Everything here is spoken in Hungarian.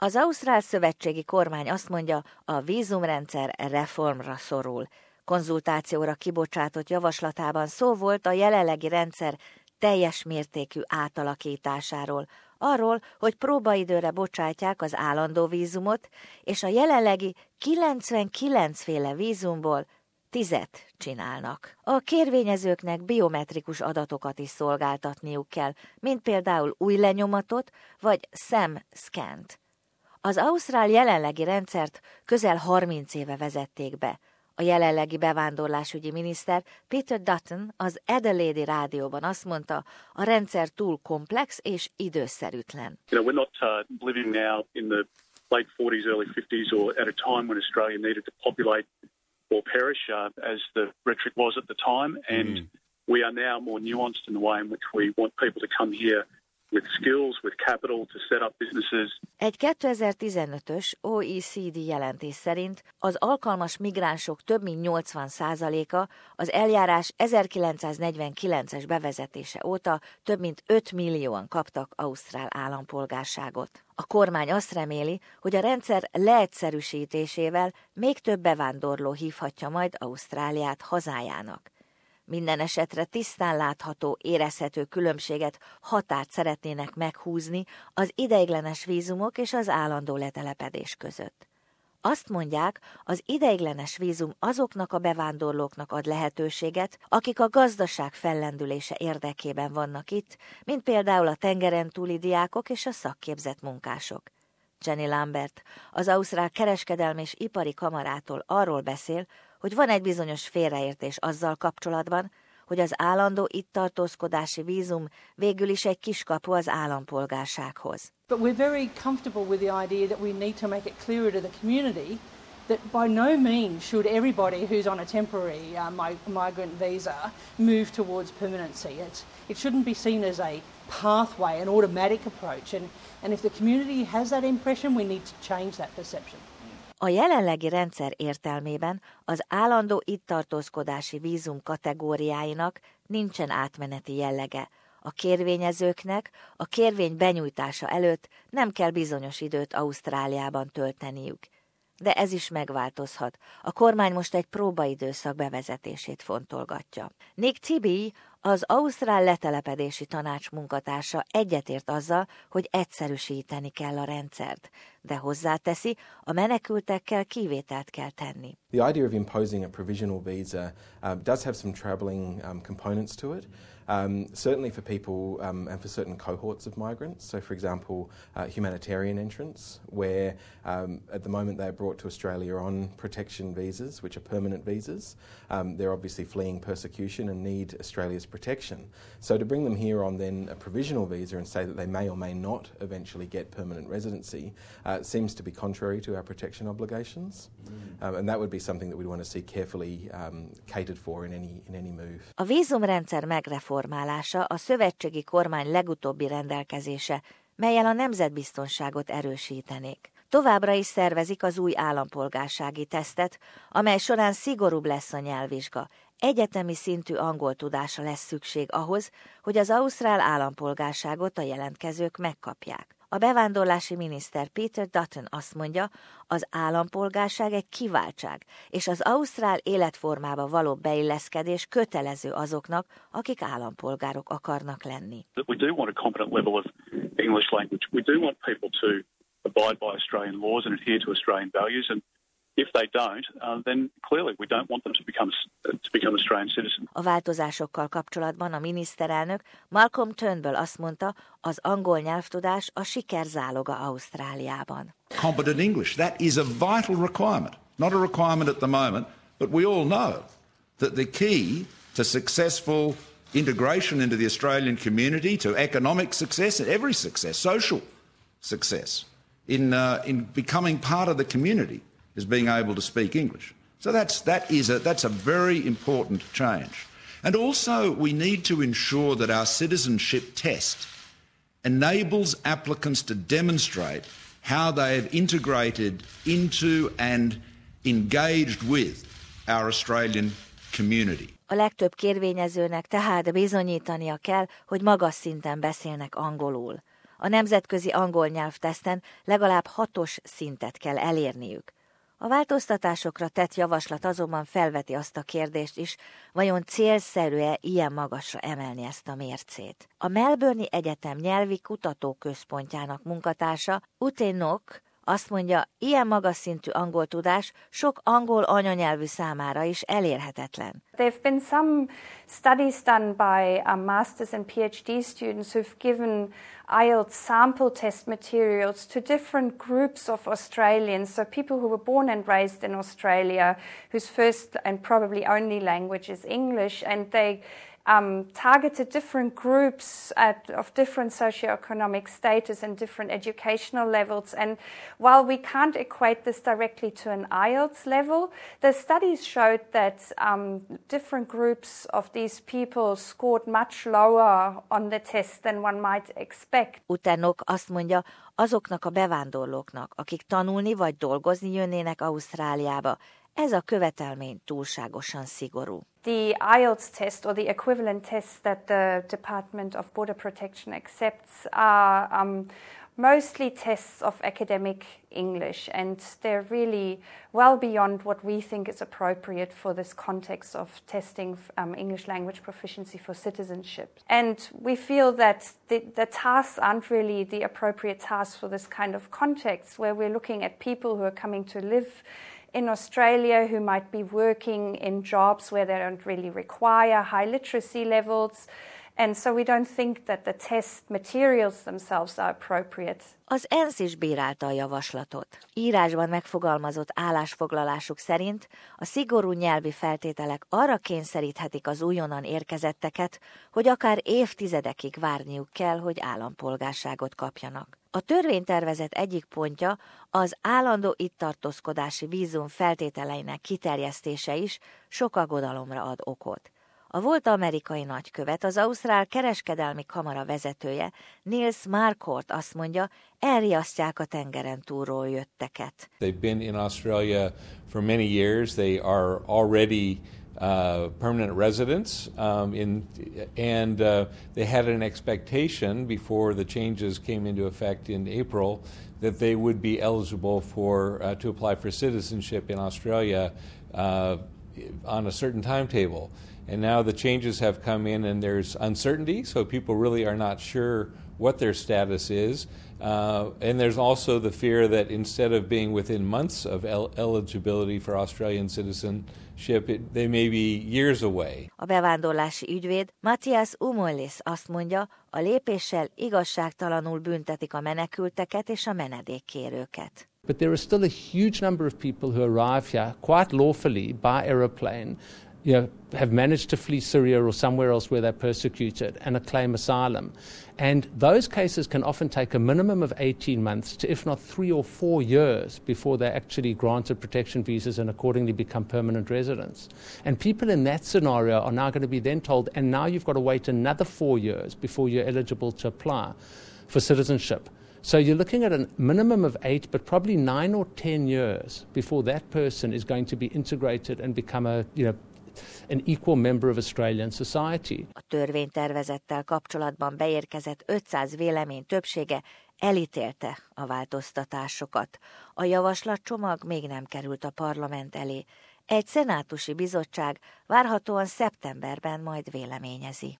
Az Ausztrál Szövetségi Kormány azt mondja, a vízumrendszer reformra szorul. Konzultációra kibocsátott javaslatában szó volt a jelenlegi rendszer teljes mértékű átalakításáról, arról, hogy próbaidőre bocsátják az állandó vízumot, és a jelenlegi 99 féle vízumból tizet csinálnak. A kérvényezőknek biometrikus adatokat is szolgáltatniuk kell, mint például új lenyomatot vagy SEM-szkent. Az Ausztrál jelenlegi rendszert közel 30 éve vezették be. A jelenlegi bevándorlásügyi miniszter Peter Dutton az Adelaide rádióban azt mondta, a rendszer túl komplex és időszerűtlen. You know, we're not uh, living now in the late 40s, early 50s or at a time when Australia needed to populate or perish, uh, as the rhetoric was at the time. And mm. we are now more nuanced in the way in which we want people to come here Egy 2015-ös OECD jelentés szerint az alkalmas migránsok több mint 80%-a az eljárás 1949-es bevezetése óta több mint 5 millióan kaptak ausztrál állampolgárságot. A kormány azt reméli, hogy a rendszer leegyszerűsítésével még több bevándorló hívhatja majd Ausztráliát hazájának. Minden esetre tisztán látható, érezhető különbséget, határt szeretnének meghúzni az ideiglenes vízumok és az állandó letelepedés között. Azt mondják, az ideiglenes vízum azoknak a bevándorlóknak ad lehetőséget, akik a gazdaság fellendülése érdekében vannak itt, mint például a tengeren túli diákok és a szakképzett munkások. Jenny Lambert, az Ausztrál Kereskedelmi és Ipari Kamarától arról beszél, hogy van egy bizonyos félreértés azzal kapcsolatban, hogy az állandó itt tartózkodási vízum végül is egy kiskapu az állampolgársághoz. But we're very comfortable with the idea that we need to make it clearer to the community that by no means should everybody who's on a temporary uh, migrant visa move towards permanency. It's, it shouldn't be seen as a pathway, an automatic approach. And, and if the community has that impression, we need to change that perception. A jelenlegi rendszer értelmében az állandó itt tartózkodási vízum kategóriáinak nincsen átmeneti jellege. A kérvényezőknek a kérvény benyújtása előtt nem kell bizonyos időt Ausztráliában tölteniük. De ez is megváltozhat. A kormány most egy próbaidőszak bevezetését fontolgatja. Nick Tibi, az Ausztrál letelepedési tanács munkatársa egyetért azzal, hogy egyszerűsíteni kell a rendszert, de hozzáteszi, a menekültekkel kivételt kell tenni. The idea of imposing a provisional visa uh, does have some troubling um, components to it. Um, certainly for people um, and for certain cohorts of migrants. So, for example, uh, humanitarian entrants, where um, at the moment they're brought to Australia on protection visas, which are permanent visas. Um, they're obviously fleeing persecution and need Australia's protection. So, to bring them here on then a provisional visa and say that they may or may not eventually get permanent residency uh, seems to be contrary to our protection obligations. Mm. and that would be something that we'd want to see carefully um, catered for in any, in any move. A vízumrendszer megreform megreformálása a szövetségi kormány legutóbbi rendelkezése, melyel a nemzetbiztonságot erősítenék. Továbbra is szervezik az új állampolgársági tesztet, amely során szigorúbb lesz a nyelvvizsga. Egyetemi szintű angol tudása lesz szükség ahhoz, hogy az ausztrál állampolgárságot a jelentkezők megkapják. A bevándorlási miniszter Peter Dutton azt mondja, az állampolgárság egy kiváltság, és az ausztrál életformába való beilleszkedés kötelező azoknak, akik állampolgárok akarnak lenni. We do want a competent level of English language. We do want people to abide by Australian laws and adhere to Australian values and If they don't, uh, then clearly we don't want them to become to become Australian citizens. A változásokkal kapcsolatban a miniszterelnök Malcolm Turnbull azt mondta, az angol nyelvtudás a siker záloga Ausztráliában. Competent English, that is a vital requirement. Not a requirement at the moment, but we all know that the key to successful integration into the Australian community, to economic success, and every success, social success, in, uh, in becoming part of the community is being able to speak English. So that's, that is a, that's a very important change. And also, we need to ensure that our citizenship test enables applicants to demonstrate how they have integrated into and engaged with our Australian community. A legtöbb kérvényezőnek tehát bizonyítania kell, hogy magas szinten beszélnek angolul. A nemzetközi angol nyelvteszten legalább hatos szintet kell elérniük. A változtatásokra tett javaslat azonban felveti azt a kérdést is, vajon célszerű-e ilyen magasra emelni ezt a mércét. A Melbourne Egyetem nyelvi kutatóközpontjának munkatársa Uténok azt mondja, ilyen magas szintű angol tudás sok angol anyanyelvű számára is elérhetetlen. There have been some studies done by um, masters and PhD students who've given IELTS sample test materials to different groups of Australians, so people who were born and raised in Australia, whose first and probably only language is English, and they um, targeted different groups at, of different socioeconomic status and different educational levels. And while we can't equate this directly to an IELTS level, the studies showed that um, different groups of these people scored much lower on the test than one might expect. Utánok azt mondja, azoknak a bevándorlóknak, akik tanulni vagy dolgozni jönnének Ausztráliába, ez a követelmény túlságosan szigorú. The IELTS test or the equivalent tests that the Department of Border Protection accepts are um, mostly tests of academic English, and they're really well beyond what we think is appropriate for this context of testing um, English language proficiency for citizenship. And we feel that the, the tasks aren't really the appropriate tasks for this kind of context, where we're looking at people who are coming to live in Australia who might be working in jobs where they don't really require high literacy levels. And so we don't think that the test materials themselves are appropriate. Az ENSZ is bírálta a javaslatot. Írásban megfogalmazott állásfoglalásuk szerint a szigorú nyelvi feltételek arra kényszeríthetik az újonnan érkezetteket, hogy akár évtizedekig várniuk kell, hogy állampolgárságot kapjanak. A törvénytervezet egyik pontja az állandó itt tartózkodási vízum feltételeinek kiterjesztése is sok aggodalomra ad okot. A volt amerikai nagykövet, az Ausztrál kereskedelmi kamara vezetője, Nils Markort azt mondja, elriasztják a tengeren túlról jötteket. They've been in Australia for many years. They are already uh, permanent residents, um, in, and uh, they had an expectation before the changes came into effect in April that they would be eligible for uh, to apply for citizenship in Australia uh, on a certain timetable. And now the changes have come in, and there's uncertainty, so people really are not sure what their status is. Uh, and there's also the fear that instead of being within months of el- eligibility for Australian citizenship, it, they may be years away. A bevándorlási ügyvéd Matthias Umollis azt mondja, a lépéssel igazságtalanul büntetik a menekülteket és a menedékkérőket. But there are still a huge number of people who arrive here quite lawfully by aeroplane you know, have managed to flee Syria or somewhere else where they're persecuted and claim asylum. And those cases can often take a minimum of 18 months to, if not three or four years, before they're actually granted protection visas and accordingly become permanent residents. And people in that scenario are now going to be then told, and now you've got to wait another four years before you're eligible to apply for citizenship. So you're looking at a minimum of eight, but probably nine or ten years before that person is going to be integrated and become a you know an equal member of Australian society. A törvénytervezettel kapcsolatban beérkezett 500 vélemény többsége elítélte a változtatásokat. A javaslatcsomag még nem került a parlament elé. Egy szenátusi bizottság várhatóan szeptemberben majd véleményezi.